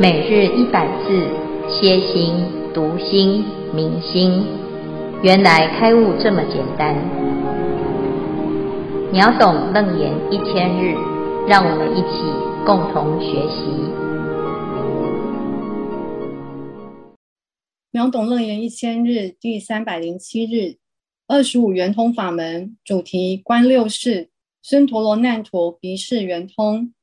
每日一百字，歇心、读心、明心，原来开悟这么简单。秒懂楞严一千日，让我们一起共同学习。秒懂楞严一千日第三百零七日，二十五圆通法门主题观六识，孙陀罗难陀鼻识圆通。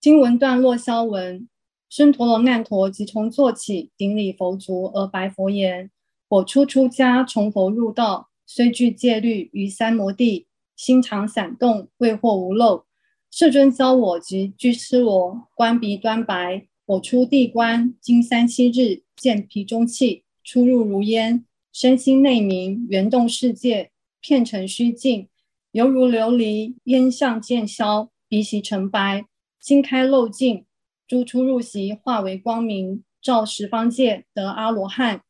经文段落消文，孙陀罗难陀即从坐起，顶礼佛足而白佛言：“我初出家，从佛入道，虽具戒律，于三摩地，心常闪动，未获无漏。世尊教我及居士罗观鼻端白，我出地观，经三七日，见鼻中气出入如烟，身心内明，圆动世界，片尘虚境，犹如琉璃，烟相渐消，鼻息成白。”心开漏尽，诸出入息化为光明，照十方界得阿罗汉。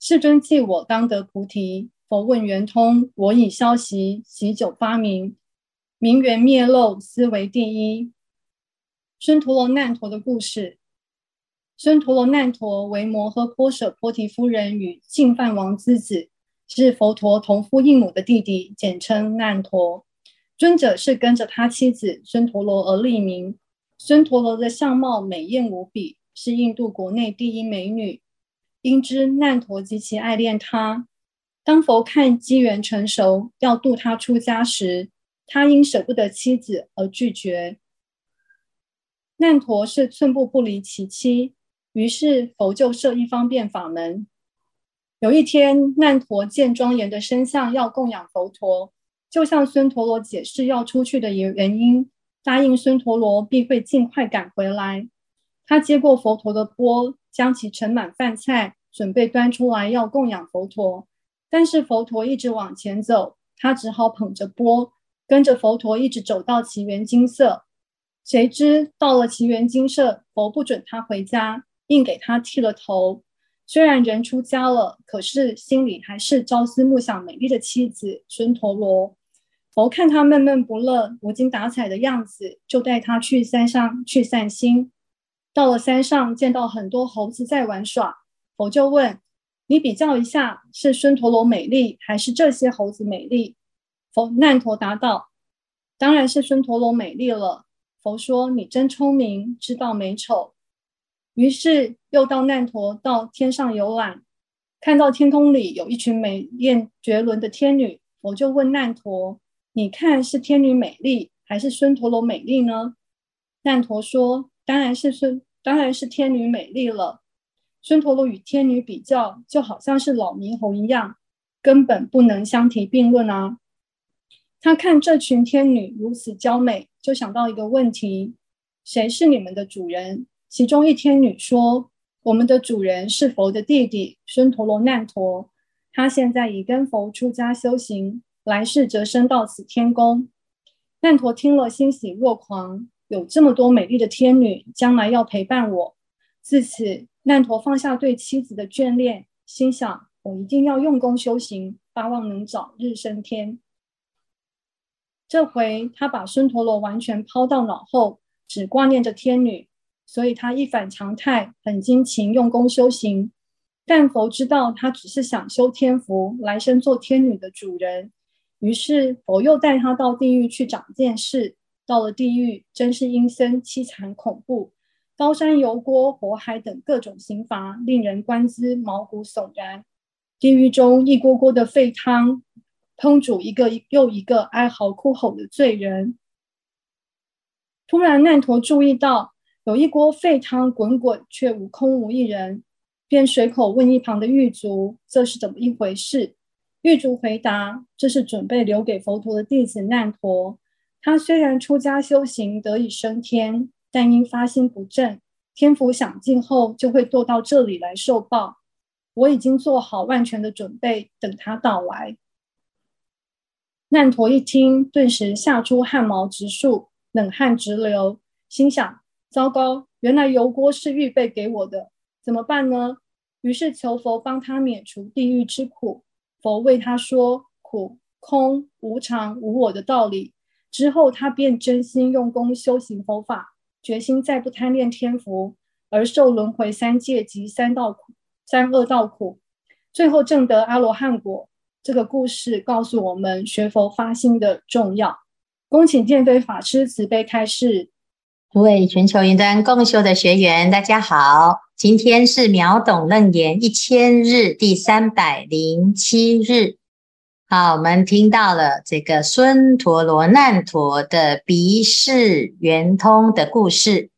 世尊记我当得菩提，佛问圆通，我以消息，息久发明，明圆灭漏，斯为第一。孙陀罗难陀的故事。孙陀罗难陀为摩诃波舍波提夫人与净饭王之子，是佛陀同父异母的弟弟，简称难陀。尊者是跟着他妻子孙陀罗而立名。孙陀罗的相貌美艳无比，是印度国内第一美女。因知难陀极其爱恋她，当佛看机缘成熟，要度她出家时，他因舍不得妻子而拒绝。难陀是寸步不离其妻，于是佛就设一方便法门。有一天，难陀见庄严的身相要供养佛陀。就向孙陀罗解释要出去的原原因，答应孙陀罗必会尽快赶回来。他接过佛陀的钵，将其盛满饭菜，准备端出来要供养佛陀。但是佛陀一直往前走，他只好捧着钵，跟着佛陀一直走到奇园精舍。谁知到了奇园精舍，佛不准他回家，硬给他剃了头。虽然人出家了，可是心里还是朝思暮想美丽的妻子孙陀罗。佛看他闷闷不乐、无精打采的样子，就带他去山上去散心。到了山上，见到很多猴子在玩耍，佛就问：“你比较一下，是孙陀罗美丽，还是这些猴子美丽？”佛难陀答道：“当然是孙陀罗美丽了。”佛说：“你真聪明，知道美丑。”于是又到难陀到天上游览，看到天空里有一群美艳绝伦的天女，佛就问难陀。你看是天女美丽，还是孙陀罗美丽呢？难陀说：“当然是孙，当然是天女美丽了。孙陀罗与天女比较，就好像是老猕猴一样，根本不能相提并论啊。”他看这群天女如此娇美，就想到一个问题：谁是你们的主人？其中一天女说：“我们的主人是佛的弟弟孙陀罗难陀，他现在已跟佛出家修行。”来世则生到此天宫。难陀听了，欣喜若狂。有这么多美丽的天女，将来要陪伴我。自此，难陀放下对妻子的眷恋，心想：我一定要用功修行，巴望能早日升天。这回他把孙陀罗完全抛到脑后，只挂念着天女，所以他一反常态，很精勤用功修行。但佛知道他只是想修天福，来生做天女的主人。于是佛又带他到地狱去长见识。到了地狱，真是阴森凄惨恐怖，高山油锅、火海等各种刑罚，令人观之毛骨悚然。地狱中一锅锅的沸汤，烹煮一个又一个哀嚎哭吼的罪人。突然，难陀注意到有一锅沸汤滚滚，却无空无一人，便随口问一旁的狱卒：“这是怎么一回事？”狱卒回答：“这是准备留给佛陀的弟子难陀。他虽然出家修行得以升天，但因发心不正，天福享尽后就会堕到这里来受报。我已经做好万全的准备，等他到来。”难陀一听，顿时吓出汗毛直竖，冷汗直流，心想：“糟糕，原来油锅是预备给我的，怎么办呢？”于是求佛帮他免除地狱之苦。佛为他说苦、空、无常、无我的道理之后，他便真心用功修行佛法，决心再不贪恋天福，而受轮回三界及三道苦、三恶道苦，最后证得阿罗汉果。这个故事告诉我们学佛发心的重要。恭请见辉法师慈悲开示。诸位全球云端共修的学员，大家好，今天是秒懂楞严一千日第三百零七日。好，我们听到了这个孙陀罗难陀的鼻识圆通的故事。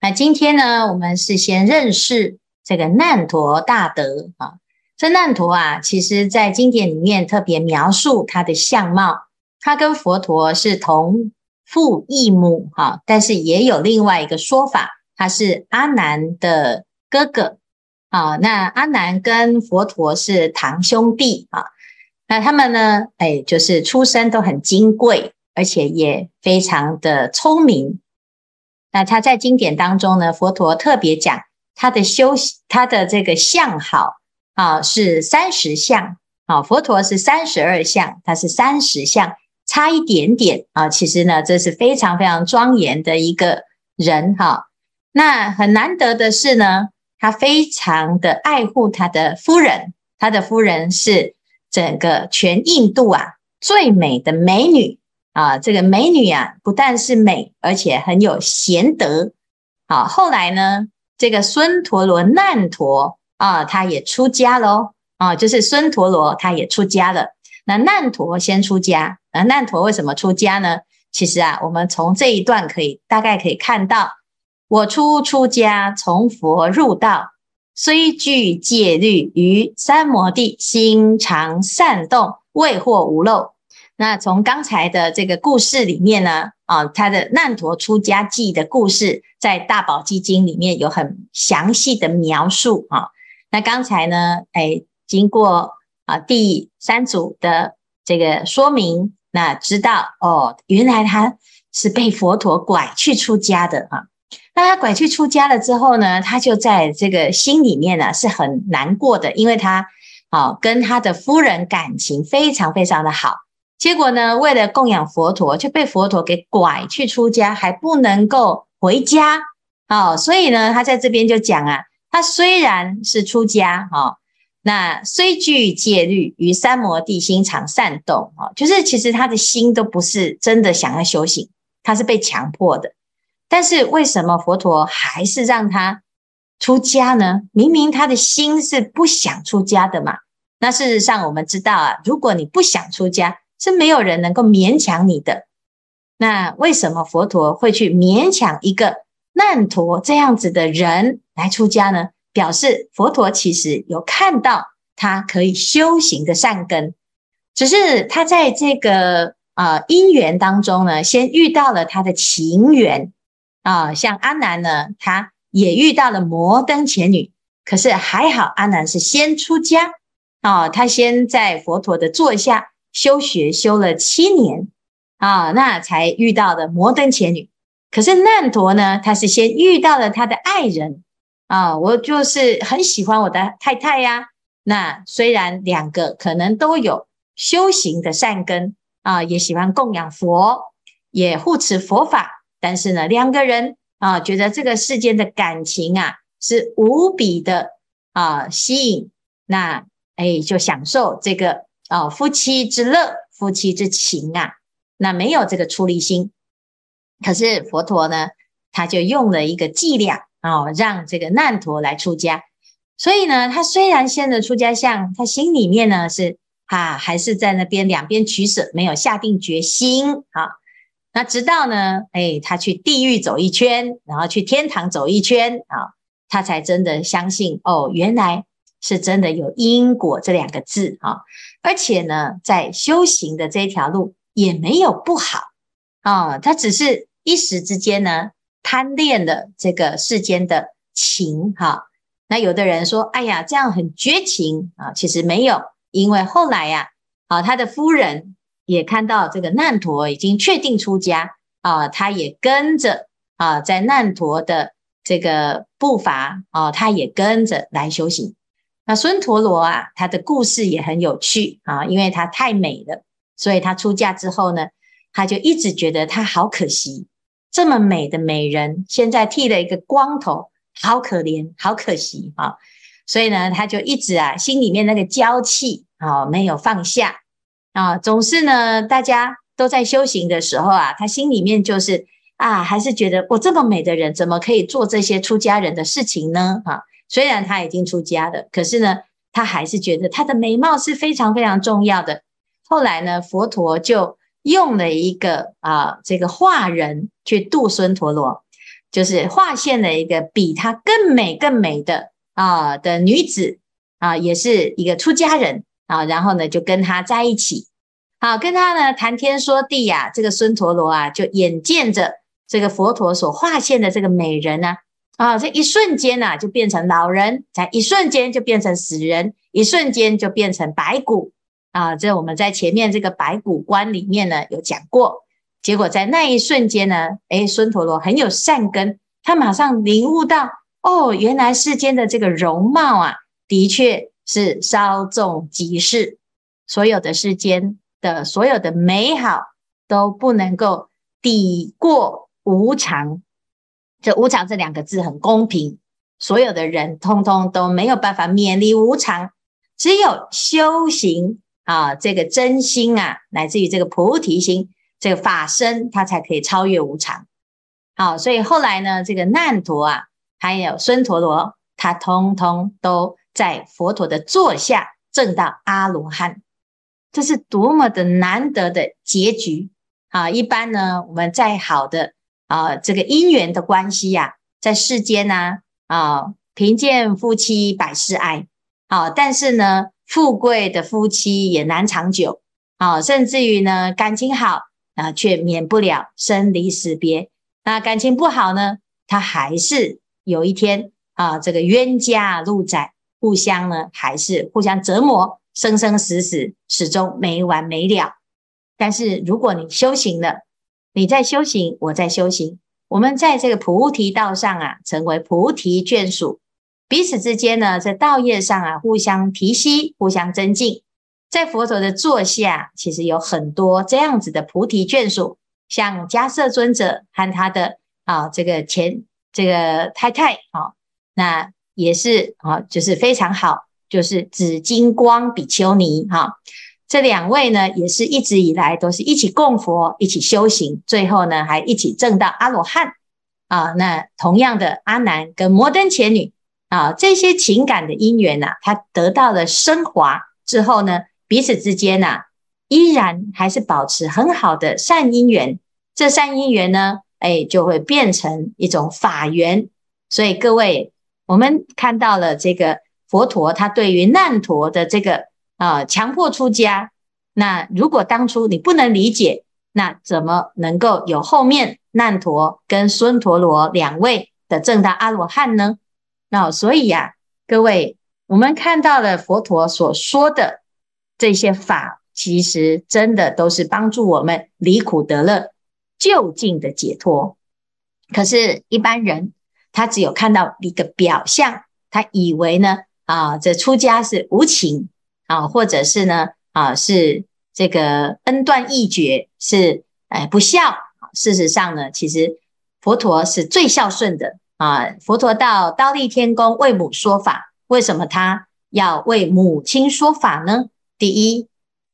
那今天呢，我们是先认识这个难陀大德啊。这难陀啊，其实在经典里面特别描述他的相貌，他跟佛陀是同父异母哈，但是也有另外一个说法，他是阿难的哥哥啊。那阿难跟佛陀是堂兄弟啊。那他们呢？哎，就是出身都很金贵，而且也非常的聪明。那他在经典当中呢，佛陀特别讲他的修，他的这个相好啊，是三十相啊。佛陀是三十二相，他是三十相，差一点点啊。其实呢，这是非常非常庄严的一个人哈。那很难得的是呢，他非常的爱护他的夫人，他的夫人是。整个全印度啊，最美的美女啊，这个美女啊，不但是美，而且很有贤德。好，后来呢，这个孙陀罗难陀啊，他也出家喽。啊，就是孙陀罗他也出家了。那难陀先出家，那难陀为什么出家呢？其实啊，我们从这一段可以大概可以看到，我出出家，从佛入道。虽具戒律，于三摩地心常善动，未获无漏。那从刚才的这个故事里面呢，啊，他的难陀出家记的故事，在大宝积经里面有很详细的描述啊。那刚才呢，哎，经过啊第三组的这个说明，那知道哦，原来他是被佛陀拐去出家的哈。那他拐去出家了之后呢，他就在这个心里面呢是很难过的，因为他啊跟他的夫人感情非常非常的好，结果呢为了供养佛陀，就被佛陀给拐去出家，还不能够回家哦，所以呢他在这边就讲啊，他虽然是出家哦，那虽具戒律，于三摩地心常善动啊，就是其实他的心都不是真的想要修行，他是被强迫的。但是为什么佛陀还是让他出家呢？明明他的心是不想出家的嘛。那事实上我们知道啊，如果你不想出家，是没有人能够勉强你的。那为什么佛陀会去勉强一个难陀这样子的人来出家呢？表示佛陀其实有看到他可以修行的善根，只是他在这个呃因缘当中呢，先遇到了他的情缘。啊，像阿难呢，他也遇到了摩登伽女，可是还好，阿难是先出家啊，他先在佛陀的座下修学修了七年啊，那才遇到的摩登伽女。可是难陀呢，他是先遇到了他的爱人啊，我就是很喜欢我的太太呀。那虽然两个可能都有修行的善根啊，也喜欢供养佛，也护持佛法。但是呢，两个人啊，觉得这个世间的感情啊是无比的啊吸引，那哎就享受这个啊夫妻之乐、夫妻之情啊，那没有这个出离心。可是佛陀呢，他就用了一个伎俩哦，让这个难陀来出家。所以呢，他虽然现在出家相，他心里面呢是啊，还是在那边两边取舍，没有下定决心啊。那直到呢，哎，他去地狱走一圈，然后去天堂走一圈啊，他才真的相信哦，原来是真的有因果这两个字啊，而且呢，在修行的这条路也没有不好啊，他只是一时之间呢贪恋了这个世间的情哈。那有的人说，哎呀，这样很绝情啊，其实没有，因为后来呀，啊，他的夫人。也看到这个难陀已经确定出家啊，他也跟着啊，在难陀的这个步伐啊，他也跟着来修行。那孙陀罗啊，他的故事也很有趣啊，因为他太美了，所以他出嫁之后呢，他就一直觉得他好可惜这么美的美人，现在剃了一个光头，好可怜，好可惜啊！所以呢，他就一直啊，心里面那个娇气啊，没有放下啊，总是呢，大家都在修行的时候啊，他心里面就是啊，还是觉得我这么美的人，怎么可以做这些出家人的事情呢？啊，虽然他已经出家了，可是呢，他还是觉得他的美貌是非常非常重要的。后来呢，佛陀就用了一个啊，这个化人去度孙陀罗，就是化现了一个比他更美更美的啊的女子啊，也是一个出家人啊，然后呢就跟他在一起，好跟他呢谈天说地呀、这个孙陀罗啊就眼见着这个佛陀所化现的这个美人呢啊，这一瞬间呐、就变成老人，在一瞬间就变成死人，一瞬间就变成白骨。啊，这我们在前面这个白骨观里面呢有讲过，结果在那一瞬间呢，诶，孙陀罗很有善根，他马上领悟到，哦，原来世间的这个容貌啊，的确是稍纵即逝，所有的世间的所有的美好都不能够抵过无常。这无常这两个字很公平，所有的人通通都没有办法免离无常，只有修行。啊，这个真心啊，乃至于这个菩提心，这个法身，它才可以超越无常。好，所以后来呢，这个难陀啊，还有孙陀罗，他通通都在佛陀的座下证到阿罗汉，这是多么的难得的结局啊！一般呢，我们再好的啊，这个姻缘的关系呀、啊，在世间呢啊，贫贱夫妻百事哀，好、啊，但是呢。富贵的夫妻也难长久，啊，甚至于呢，感情好啊，却免不了生离死别。那感情不好呢，他还是有一天啊，这个冤家路窄，互相呢还是互相折磨，生生死死，始终没完没了。但是如果你修行了，你在修行，我在修行，我们在这个菩提道上啊，成为菩提眷属。彼此之间呢，在道业上啊，互相提携，互相增进。在佛陀的座下，其实有很多这样子的菩提眷属，像迦叶尊者和他的啊这个前这个太太啊，那也是啊，就是非常好，就是紫金光比丘尼哈。这两位呢，也是一直以来都是一起供佛，一起修行，最后呢还一起证到阿罗汉啊。那同样的阿难跟摩登伽女。啊，这些情感的因缘呐、啊，它得到了升华之后呢，彼此之间呐、依然还是保持很好的善因缘。这善因缘呢，哎，就会变成一种法缘。所以各位，我们看到了这个佛陀，他对于难陀的这个啊强迫出家，那如果当初你不能理解，那怎么能够有后面难陀跟孙陀罗两位的正大阿罗汉呢？那所以呀、各位，我们看到了佛陀所说的这些法，其实真的都是帮助我们离苦得乐、就近的解脱。可是，一般人他只有看到一个表象，他以为呢啊，这出家是无情啊，或者是呢啊，是这个恩断义绝，是哎不孝。事实上呢，其实佛陀是最孝顺的。啊，佛陀到忉利天宫为母说法，为什么他要为母亲说法呢？第一，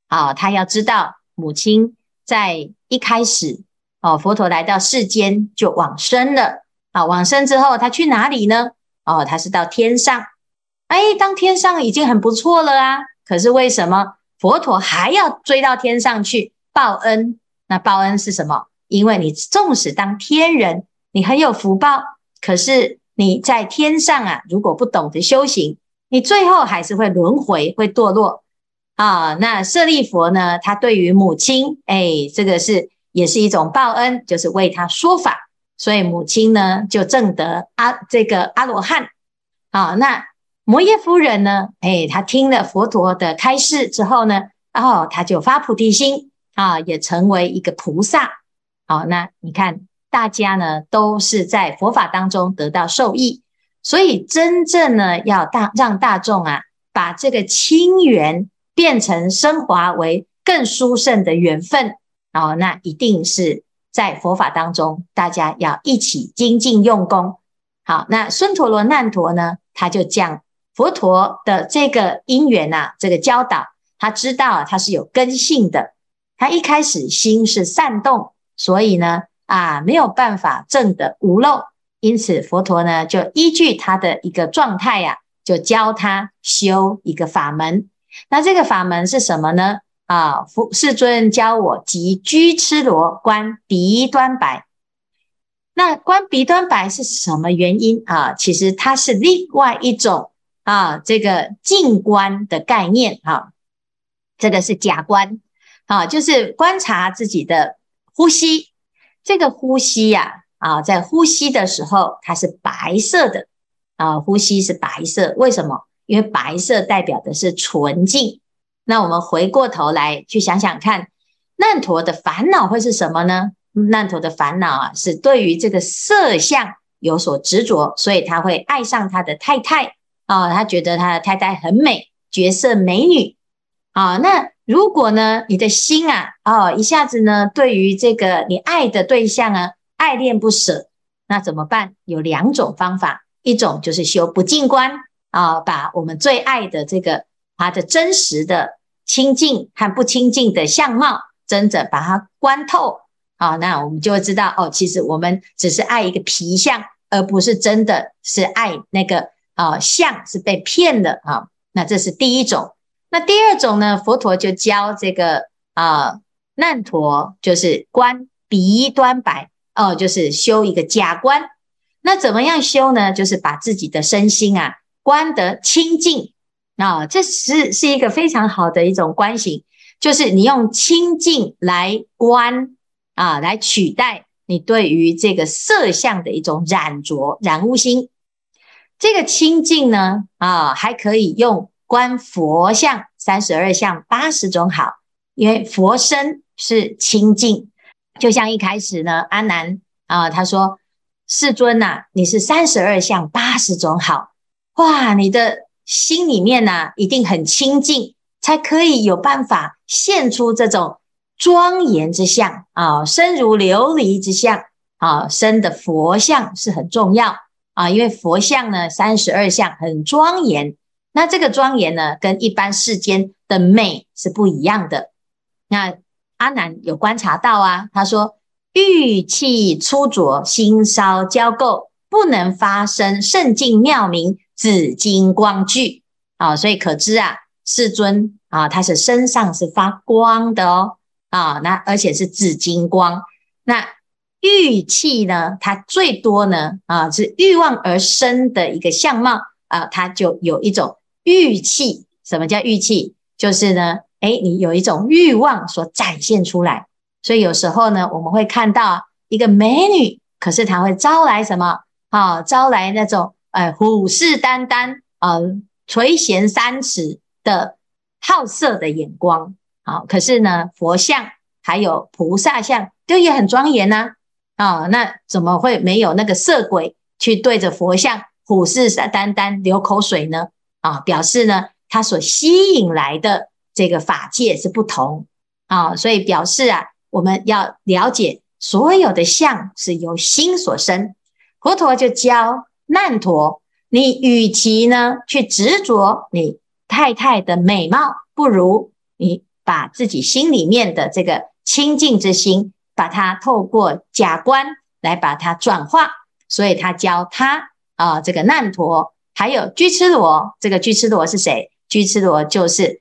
啊，他要知道母亲在一开始，哦，佛陀来到世间就往生了，啊，往生之后他去哪里呢？哦，他是到天上，哎，当天上已经很不错了啊，可是为什么佛陀还要追到天上去报恩？那报恩是什么？因为你纵使当天人，你很有福报。可是你在天上啊，如果不懂得修行，你最后还是会轮回，会堕落啊。那舍利佛呢？他对于母亲，哎，这个是也是一种报恩，就是为他说法，所以母亲呢就证得阿这个阿罗汉。啊，那摩耶夫人呢？哎，她听了佛陀的开示之后呢，哦，她就发菩提心啊，也成为一个菩萨。好，那你看。大家呢都是在佛法当中得到受益，所以真正呢要大让大众啊把这个亲缘变成升华为更殊胜的缘分。哦，那一定是在佛法当中，大家要一起精进用功。好，那孙陀罗难陀呢，他就讲佛陀的这个因缘呐，这个教导，他知道他是有根性的，他一开始心是善动，所以呢，啊，没有办法证得无漏，因此佛陀呢，就依据他的一个状态呀，就教他修一个法门。那这个法门是什么呢？啊，佛世尊教我即居痴罗观鼻端白。那观鼻端白是什么原因啊？其实它是另外一种啊，这个静观的概念啊。这个是假观啊，就是观察自己的呼吸。这个呼吸呀啊，在呼吸的时候它是白色的啊，呼吸是白色，为什么？因为白色代表的是纯净。那我们回过头来去想想看，难陀的烦恼会是什么呢？难陀的烦恼啊，是对于这个色相有所执着，所以他会爱上他的太太啊，他觉得他的太太很美，绝色美女啊。那如果呢，你的心啊，哦，一下子呢，对于这个你爱的对象啊，爱恋不舍，那怎么办？有两种方法，一种就是修不净观啊，把我们最爱的这个。他的真实的清净和不清净的相貌，真的把它观透啊，那我们就会知道哦，其实我们只是爱一个皮相，而不是真的是爱那个啊相，是被骗的啊。那这是第一种。那第二种呢？佛陀就教这个啊难陀，就是观鼻端白哦，就是修一个假观。那怎么样修呢？就是把自己的身心啊观得清净。啊、这是是一个非常好的一种观行，就是你用清净来观啊，来取代你对于这个色相的一种染着染污心。这个清净呢，啊，还可以用观佛像三十二相八十种好，因为佛身是清净。就像一开始呢，阿难啊，他说：“世尊呐、啊，你是三十二相八十种好，哇，你的。”心里面呢、啊，一定很清净，才可以有办法现出这种庄严之相啊，身如琉璃之相啊，身的佛相是很重要啊，因为佛相呢，三十二相很庄严，那这个庄严呢，跟一般世间的美是不一样的。那阿难有观察到啊，他说欲气粗浊，心烧焦垢，不能发生圣净妙明。紫金光聚啊，所以可知啊，世尊啊，他是身上是发光的哦啊，那而且是紫金光。那欲气呢，它最多呢啊，是欲望而生的一个相貌啊，它就有一种欲气。什么叫欲气？就是呢，诶，你有一种欲望所展现出来。所以有时候呢，我们会看到一个美女，可是她会招来什么？啊，招来那种。哎，虎视眈眈，呃，垂涎三尺的好色的眼光，好，可是呢，佛像还有菩萨像，就也很庄严呐，啊，那怎么会没有那个色鬼去对着佛像虎视眈眈流口水呢？啊，表示呢，他所吸引来的这个法界是不同啊，所以表示啊，我们要了解所有的相是由心所生，佛陀就教。难陀，你与其呢去执着你太太的美貌，不如你把自己心里面的这个清净之心，把它透过假观来把它转化。所以他教他啊，这个难陀，还有居痴罗。这个居痴罗是谁？居痴罗就是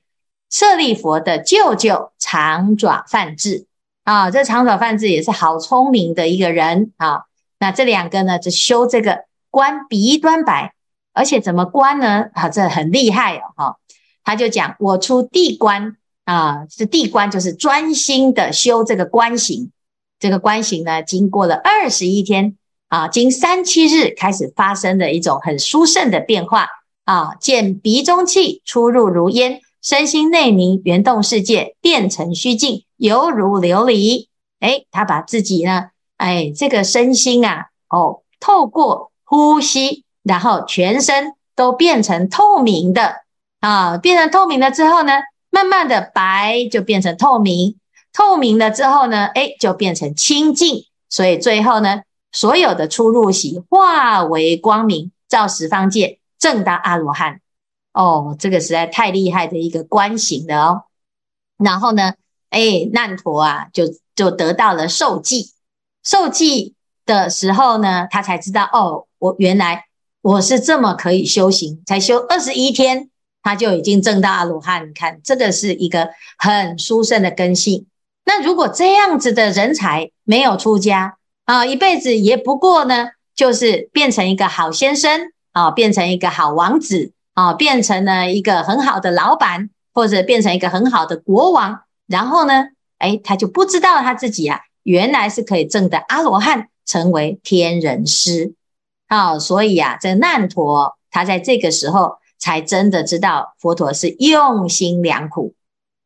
舍利佛的舅舅长爪梵志啊。这长爪梵志也是好聪明的一个人啊。那这两个呢，就修这个。观鼻端白，而且怎么观呢？啊，这很厉害哦！哈，他就讲我出地观啊，这地观就是专心的修这个观行。这个观行呢，经过了二十一天啊，经三七日开始发生的一种很殊胜的变化啊，见鼻中气出入如烟，身心内明，圆动世界变成虚净，犹如琉璃。哎，他把自己呢，哎，这个身心啊，哦，透过。呼吸，然后全身都变成透明的啊！变成透明了之后呢，慢慢的白就变成透明，透明了之后呢，哎，就变成清净所以最后呢，所有的出入息化为光明，照十方界，证到阿罗汉。哦，这个实在太厉害的一个观行了哦。然后呢，哎，难陀啊，就就得到了受记。受记的时候呢，他才知道哦，我原来我是这么可以修行，才修二十一天，他就已经证到阿罗汉。你看，这个是一个很殊胜的根性。那如果这样子的人才没有出家啊，一辈子也不过呢，就是变成一个好先生啊，变成一个好王子啊，变成了一个很好的老板，或者变成一个很好的国王，然后呢，哎，他就不知道他自己啊，原来是可以证得阿罗汉，成为天人师。好，所以啊，这难陀他在这个时候才真的知道佛陀是用心良苦。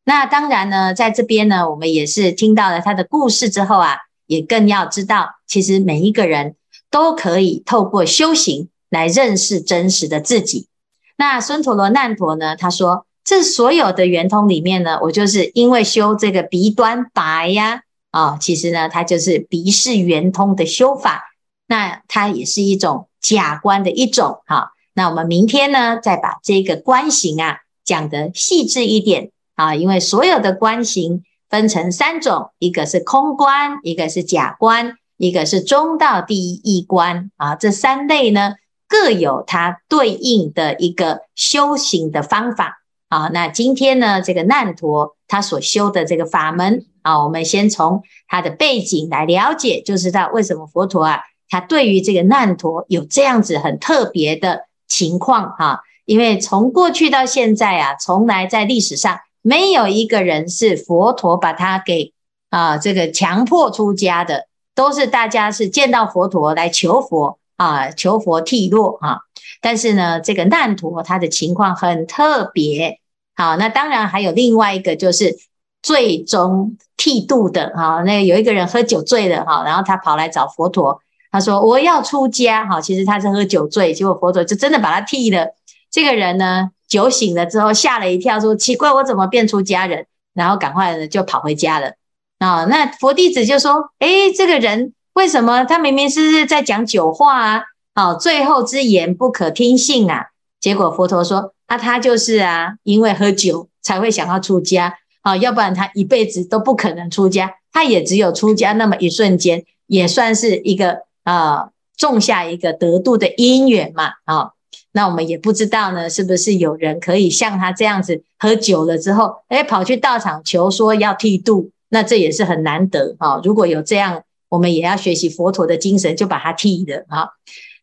那当然呢，在这边呢，我们也是听到了他的故事之后啊，也更要知道，其实每一个人都可以透过修行来认识真实的自己。那孙陀罗难陀呢，他说，这所有的圆通里面呢，我就是因为修这个鼻端白呀，啊，其实呢，它就是鼻识圆通的修法，那它也是一种假观的一种哈。那我们明天呢，再把这个观行啊讲得细致一点。啊，因为所有的观行分成三种，一个是空观，一个是假观，一个是中道第一义观啊。这三类呢，各有它对应的一个修行的方法啊。那今天呢，这个难陀他所修的这个法门啊，我们先从他的背景来了解，就知道为什么佛陀啊，他对于这个难陀有这样子很特别的情况哈。因为从过去到现在啊，从来在历史上。没有一个人是佛陀把他给啊这个强迫出家的，都是大家是见到佛陀来求佛啊，求佛剃落啊。但是呢，这个难陀他的情况很特别。好，那当然还有另外一个就是最终剃度的哈。那有一个人喝酒醉了哈，然后他跑来找佛陀，他说我要出家哈。其实他是喝酒醉，结果佛陀就真的把他剃了。这个人呢，酒醒了之后吓了一跳，说奇怪，我怎么变出家人？然后赶快的就跑回家了。啊，那佛弟子就说：哎，这个人为什么他明明是在讲酒话啊？好，最后之言不可听信啊。结果佛陀说：啊，他就是啊，因为喝酒才会想要出家。啊，要不然他一辈子都不可能出家。他也只有出家那么一瞬间，也算是一个啊，种下一个得度的因缘嘛。啊。那我们也不知道呢，是不是有人可以像他这样子喝酒了之后，诶，跑去道场求说要剃度，那这也是很难得啊。如果有这样，我们也要学习佛陀的精神，就把他剃了啊。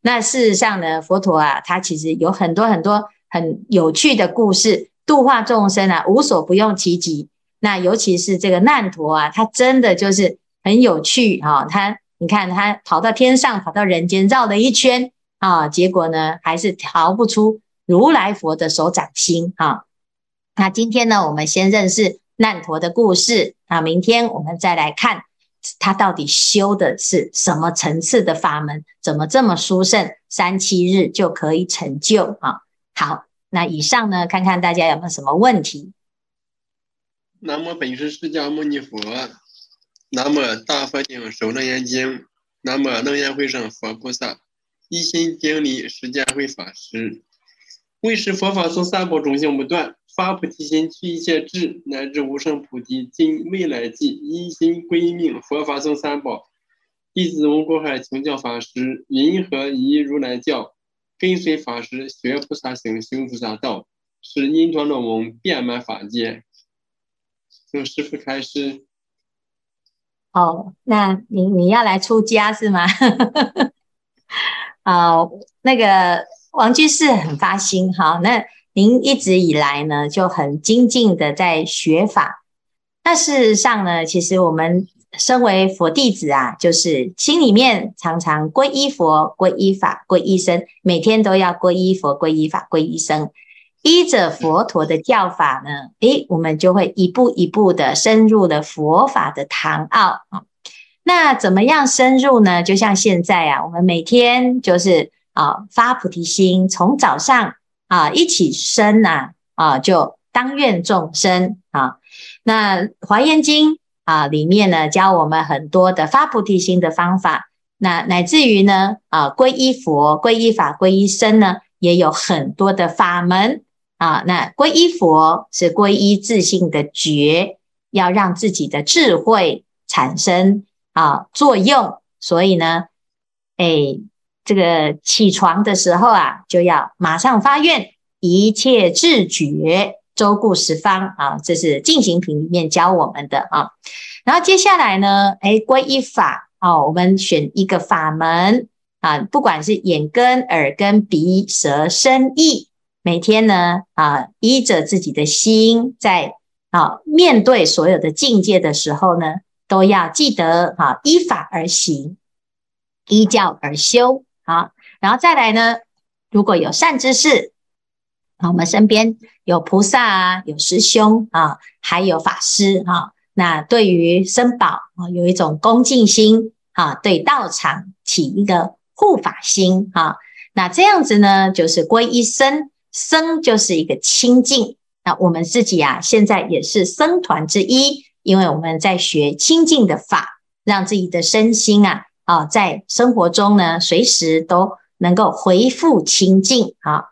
那事实上呢，佛陀啊，他其实有很多很多很有趣的故事，度化众生啊，无所不用其极。那尤其是这个难陀啊，他真的就是很有趣哈。他你看他跑到天上，跑到人间，绕了一圈。啊，结果呢，还是逃不出如来佛的手掌心啊。那今天呢，我们先认识难陀的故事啊，明天我们再来看他到底修的是什么层次的法门，怎么这么殊胜，三七日就可以成就啊。好，那以上呢，看看大家有没有什么问题。南无本师释迦牟尼佛，南无大佛顶首楞严经，南无楞严会上佛菩萨。一心经历，时间会法师，为使佛法僧三宝种性不断，发菩提心去一切智，乃至无生菩提，今未来际，一心归命佛法僧三宝。弟子吴国海请教法师，云何依如来教，跟随法师学菩萨行，行菩萨道，使因陀罗网遍满法界。请师傅开始。哦，那你你要来出家是吗？啊、那个王居士很发心哈，那您一直以来呢就很精进的在学法。那事实上呢，其实我们身为佛弟子啊，就是心里面常常皈依佛、皈依法、皈依僧，每天都要皈依佛、皈依法、皈依僧，依着佛陀的教法呢，诶，我们就会一步一步的深入了佛法的堂奥啊。那怎么样深入呢？就像现在啊，我们每天就是啊发菩提心，从早上啊一起身呐啊，啊就当愿众生啊。那华严经啊，里面呢教我们很多的发菩提心的方法，那乃至于呢啊，皈依佛、皈依法、皈依僧呢，也有很多的法门啊。那皈依佛是皈依自性的觉，要让自己的智慧产生啊作用，所以呢，哎，这个起床的时候啊，就要马上发愿，一切智觉。周顾十方啊，这是进行品里面教我们的啊。然后接下来呢，哎，皈依法哦，我们选一个法门啊，不管是眼根、耳根、鼻、舌、身、意，每天呢啊，依着自己的心，在啊面对所有的境界的时候呢，都要记得啊，依法而行，依教而修啊。然后再来呢，如果有善知识。啊，我们身边有菩萨啊，有师兄啊，还有法师哈。那对于僧宝啊，有一种恭敬心啊，对道场起一个护法心啊。那这样子呢，就是皈依僧，僧就是一个清净。那我们自己啊，现在也是僧团之一，因为我们在学清净的法，让自己的身心啊，啊，在生活中呢，随时都能够回复清净啊。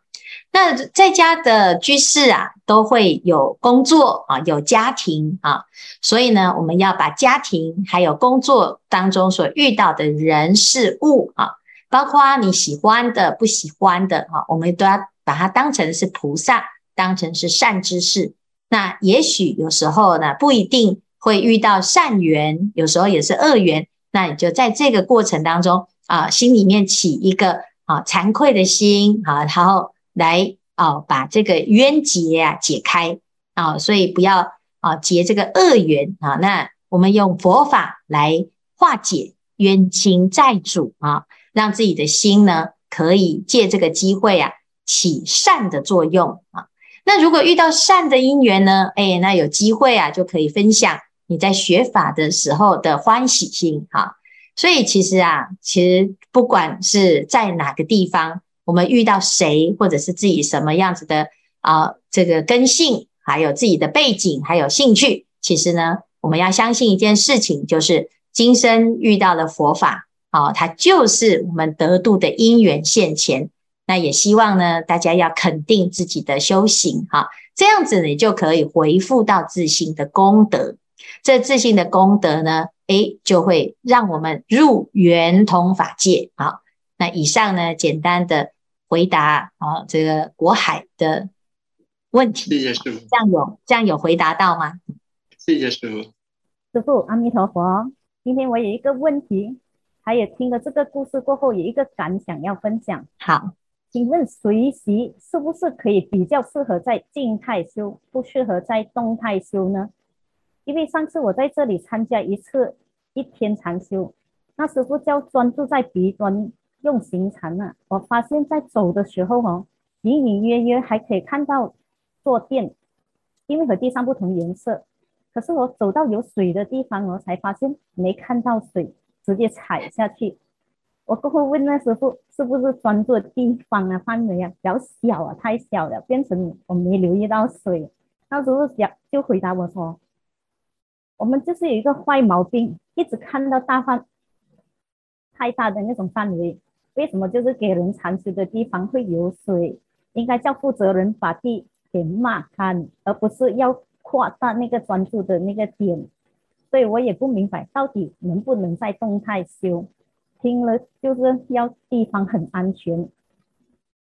那在家的居士啊，都会有工作啊，有家庭啊，所以呢，我们要把家庭还有工作当中所遇到的人事物啊，包括你喜欢的、不喜欢的啊，我们都要把它当成是菩萨，当成是善知识。那也许有时候呢，不一定会遇到善缘，有时候也是恶缘。那你就在这个过程当中啊，心里面起一个啊惭愧的心啊，然后。来啊，把这个冤结啊解开啊，所以不要啊结这个恶缘啊。那我们用佛法来化解冤亲债主啊，让自己的心呢可以借这个机会啊起善的作用啊。那如果遇到善的因缘呢，哎，那有机会啊就可以分享你在学法的时候的欢喜心啊。所以其实啊，其实不管是在哪个地方。我们遇到谁，或者是自己什么样子的啊，这个根性，还有自己的背景，还有兴趣，其实呢，我们要相信一件事情，就是今生遇到了佛法，啊，它就是我们得度的因缘现前。那也希望呢，大家要肯定自己的修行，哈，这样子你就可以回复到自信的功德。这自信的功德呢，诶，就会让我们入圆通法界。好，那以上呢，简单的。回答啊，这个国海的问题，谢谢师父。这样有这样有回答到吗？谢谢师傅。师傅，阿弥陀佛。今天我有一个问题，还有听了这个故事过后，有一个感想要分享。好，请问随喜是不是可以比较适合在静态修，不适合在动态修呢？因为上次我在这里参加一次一天禅修，那师傅叫专注在鼻端。用行禅啊，我发现在走的时候哦，隐隐约约还可以看到坐垫，因为和地上不同颜色。可是我走到有水的地方，我才发现没看到水，直接踩下去。我过后问那师傅，是不是专注的地方啊范围啊比较小啊，太小了，变成我没留意到水。那时候讲就回答我说，我们就是有一个坏毛病，一直看到大范太大的那种范围。为什么就是给人禅修的地方会有水？应该叫负责人把地给抹干，而不是要扩大那个专注的那个点。所以我也不明白到底能不能在动态修。听了就是要地方很安全。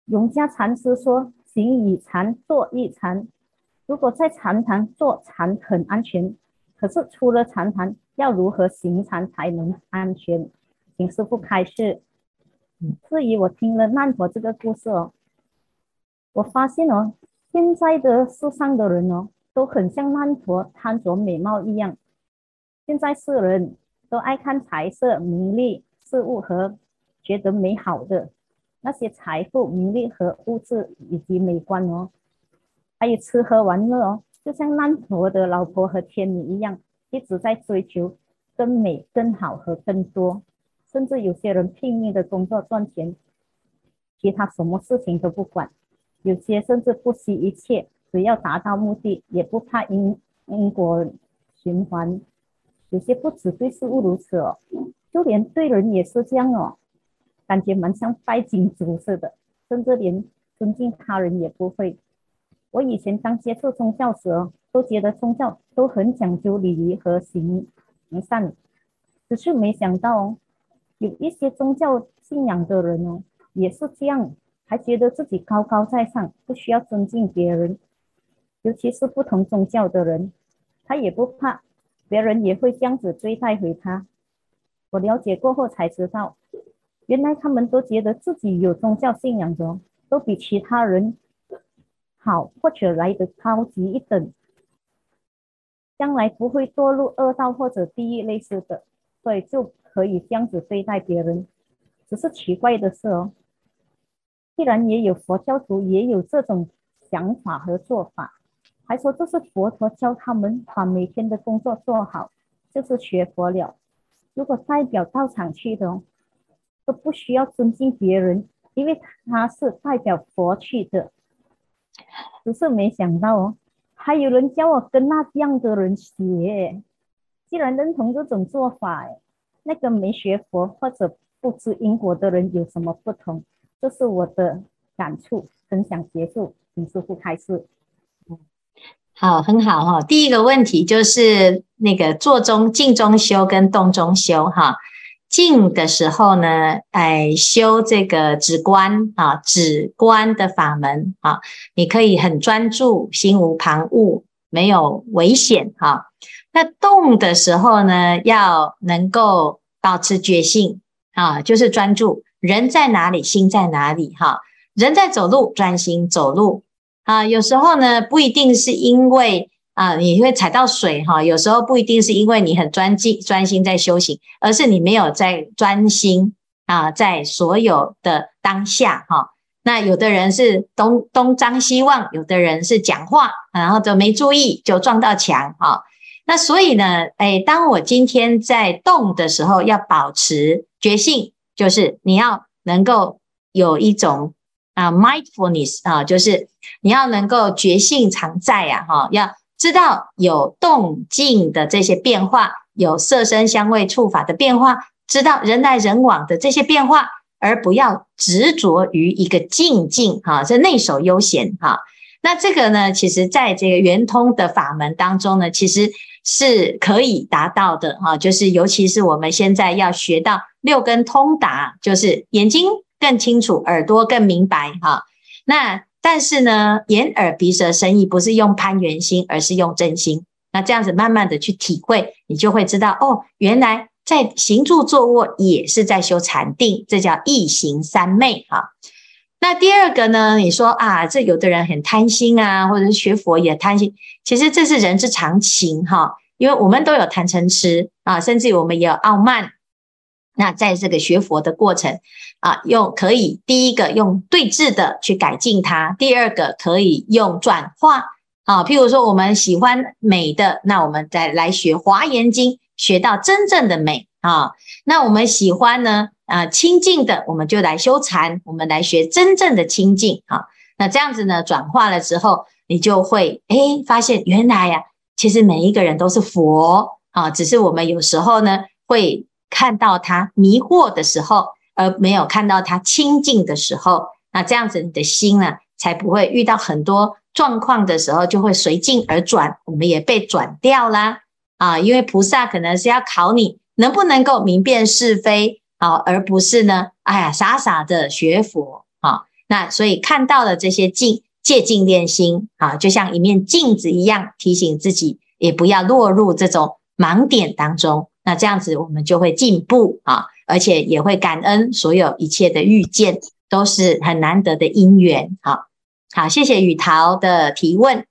永嘉禅师说：“行与禅，坐亦禅。”如果在禅堂坐禅很安全，可是出了禅堂要如何行禅才能安全？请师父开示。至于我听了难陀这个故事哦，我发现哦，现在的世上的人哦，都很像难陀贪着美貌一样。现在世人都爱看财色名利事物和觉得美好的那些财富、名利和物质以及美观哦，还有吃喝玩乐哦，就像难陀的老婆和天女一样，一直在追求更美、更好和更多。甚至有些人拼命的工作赚钱，其他什么事情都不管。有些甚至不惜一切，只要达到目的，也不怕因因果循环。有些不止对事物如此哦，就连对人也是这样哦，感觉蛮像拜金主似的，甚至连尊敬他人也不会。我以前刚接触宗教时，都觉得宗教都很讲究礼仪和行善，只是没想到哦，有一些宗教信仰的人哦，也是这样，还觉得自己高高在上，不需要尊敬别人，尤其是不同宗教的人，他也不怕别人也会这样子对待回他。我了解过后才知道，原来他们都觉得自己有宗教信仰的，都比其他人。好，或者来的高级一等，将来不会堕入恶道或者地狱类似的，所以就可以这样子对待别人。只是奇怪的是哦，既然也有佛教徒也有这种想法和做法，还说这是佛陀教他们把每天的工作做好，就是学佛了。如果代表道场去的，都不需要尊敬别人，因为他是代表佛去的。只是没想到哦，还有人叫我跟那样的人学。既然认同这种做法，那个没学佛或者不知因果的人有什么不同？这是我的感触，分享结束，请师傅开示。好，很好哈。第一个问题就是那个坐中、静中修跟动中修哈。静的时候呢，哎，修这个止观啊，止观的法门啊，你可以很专注，心无旁骛，没有危险哈。那动的时候呢，要能够保持觉性啊，就是专注，人在哪里，心在哪里哈。人在走路，专心走路啊。有时候呢，不一定是因为。啊，你会踩到水哈，有时候不一定是因为你很专精专心在修行，而是你没有在专心啊，在所有的当下哈。那有的人是东东张西望，有的人是讲话，然后就没注意就撞到墙哈。那所以呢，哎，当我今天在动的时候，要保持觉性，就是你要能够有一种啊 mindfulness 啊，就是你要能够觉性常在呀哈，要。知道有动静的这些变化，有色声香味触法的变化，知道人来人往的这些变化，而不要执着于一个静静哈，这内守悠闲哈。那这个呢，其实在这个圆通的法门当中呢，其实是可以达到的哈。就是尤其是我们现在要学到六根通达，就是眼睛更清楚，耳朵更明白哈。那但是呢，眼耳鼻舌身意不是用攀缘心，而是用真心。那这样子慢慢的去体会，你就会知道哦，原来在行住坐卧也是在修禅定，这叫一行三昧哈。那第二个呢，你说啊，这有的人很贪心啊，或者是学佛也贪心，其实这是人之常情哈，因为我们都有贪嗔痴啊，甚至于我们也有傲慢。那在这个学佛的过程啊，用可以第一个用对治的去改进它，第二个可以用转化啊。譬如说我们喜欢美的，那我们再来学《华严经》，学到真正的美啊。那我们喜欢呢啊清净的，我们就来修禅，我们来学真正的清净啊。那这样子呢，转化了之后，你就会诶发现原来呀、啊，其实每一个人都是佛啊，只是我们有时候呢会。看到他迷惑的时候，而没有看到他清净的时候，那这样子你的心呢，才不会遇到很多状况的时候，就会随境而转。我们也被转掉啦啊！因为菩萨可能是要考你能不能够明辨是非啊，而不是呢，哎呀，傻傻的学佛啊。那所以看到了这些境，戒净练心啊，就像一面镜子一样，提醒自己也不要落入这种盲点当中。那这样子，我们就会进步啊，而且也会感恩所有一切的遇见，都是很难得的因缘。好，好，谢谢雨桃的提问。